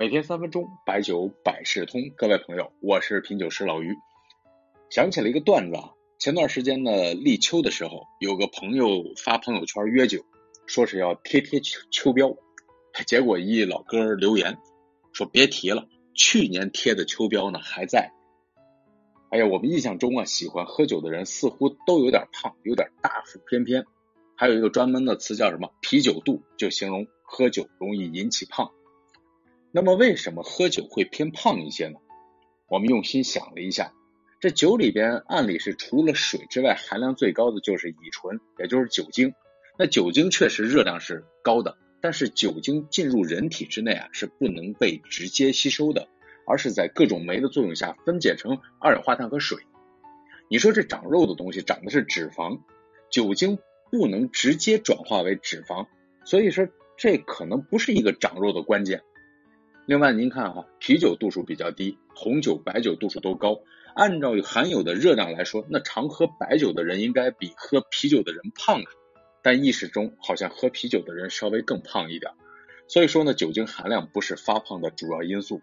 每天三分钟，白酒百事通。各位朋友，我是品酒师老于。想起了一个段子啊，前段时间呢，立秋的时候，有个朋友发朋友圈约酒，说是要贴贴秋秋膘。结果一老哥留言说别提了，去年贴的秋膘呢还在。哎呀，我们印象中啊，喜欢喝酒的人似乎都有点胖，有点大腹翩翩。还有一个专门的词叫什么啤酒肚，就形容喝酒容易引起胖。那么为什么喝酒会偏胖一些呢？我们用心想了一下，这酒里边按理是除了水之外，含量最高的就是乙醇，也就是酒精。那酒精确实热量是高的，但是酒精进入人体之内啊，是不能被直接吸收的，而是在各种酶的作用下分解成二氧化碳和水。你说这长肉的东西长的是脂肪，酒精不能直接转化为脂肪，所以说这可能不是一个长肉的关键。另外，您看哈，啤酒度数比较低，红酒、白酒度数都高。按照含有的热量来说，那常喝白酒的人应该比喝啤酒的人胖啊。但意识中好像喝啤酒的人稍微更胖一点。所以说呢，酒精含量不是发胖的主要因素。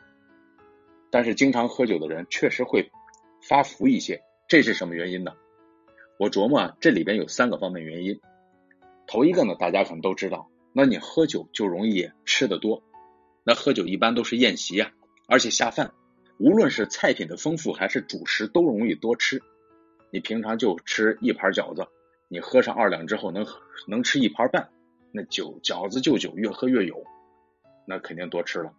但是经常喝酒的人确实会发福一些，这是什么原因呢？我琢磨啊，这里边有三个方面原因。头一个呢，大家可能都知道，那你喝酒就容易吃的多。那喝酒一般都是宴席啊，而且下饭，无论是菜品的丰富还是主食都容易多吃。你平常就吃一盘饺子，你喝上二两之后能能吃一盘半，那酒饺子就酒越喝越有，那肯定多吃了。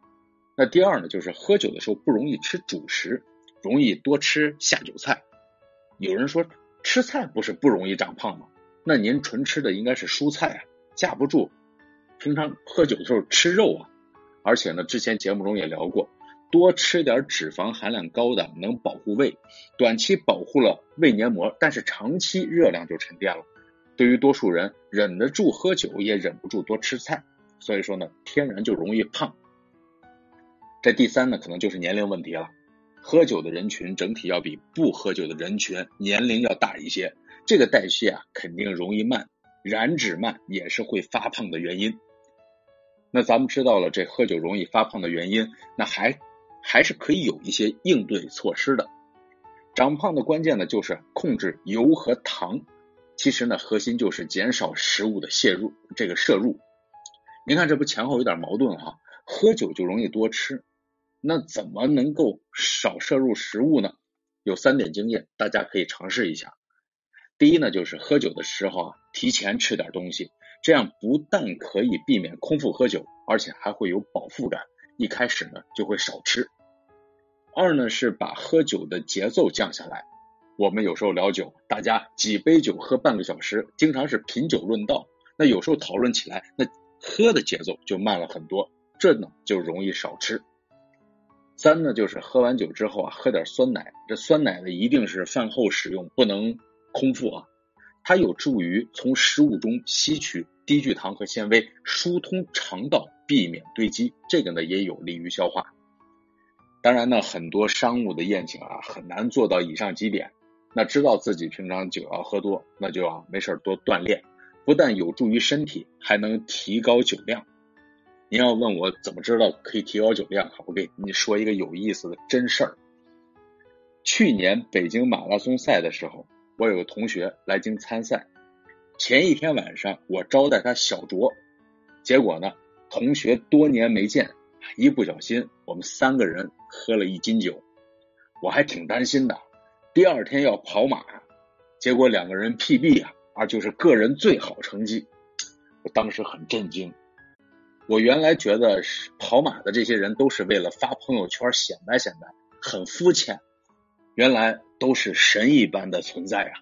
那第二呢，就是喝酒的时候不容易吃主食，容易多吃下酒菜。有人说吃菜不是不容易长胖吗？那您纯吃的应该是蔬菜啊，架不住平常喝酒的时候吃肉啊。而且呢，之前节目中也聊过，多吃点脂肪含量高的能保护胃，短期保护了胃黏膜，但是长期热量就沉淀了。对于多数人，忍得住喝酒，也忍不住多吃菜，所以说呢，天然就容易胖。这第三呢，可能就是年龄问题了。喝酒的人群整体要比不喝酒的人群年龄要大一些，这个代谢啊肯定容易慢，燃脂慢也是会发胖的原因。那咱们知道了这喝酒容易发胖的原因，那还还是可以有一些应对措施的。长胖的关键呢就是控制油和糖，其实呢核心就是减少食物的摄入，这个摄入。您看这不前后有点矛盾哈？喝酒就容易多吃，那怎么能够少摄入食物呢？有三点经验，大家可以尝试一下。第一呢就是喝酒的时候啊，提前吃点东西。这样不但可以避免空腹喝酒，而且还会有饱腹感。一开始呢就会少吃。二呢是把喝酒的节奏降下来。我们有时候聊酒，大家几杯酒喝半个小时，经常是品酒论道。那有时候讨论起来，那喝的节奏就慢了很多，这呢就容易少吃。三呢就是喝完酒之后啊，喝点酸奶。这酸奶呢一定是饭后使用，不能空腹啊。它有助于从食物中吸取。低聚糖和纤维疏通肠道，避免堆积，这个呢也有利于消化。当然呢，很多商务的宴请啊，很难做到以上几点。那知道自己平常酒要喝多，那就要没事多锻炼，不但有助于身体，还能提高酒量。您要问我怎么知道可以提高酒量，我给你说一个有意思的真事儿。去年北京马拉松赛的时候，我有个同学来京参赛。前一天晚上，我招待他小酌，结果呢，同学多年没见，一不小心，我们三个人喝了一斤酒，我还挺担心的。第二天要跑马，结果两个人 PB 啊，啊就是个人最好成绩，我当时很震惊。我原来觉得是跑马的这些人都是为了发朋友圈显摆显摆，很肤浅，原来都是神一般的存在啊。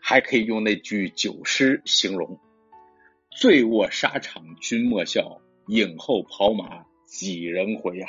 还可以用那句酒诗形容：“醉卧沙场君莫笑，影后跑马几人回呀。”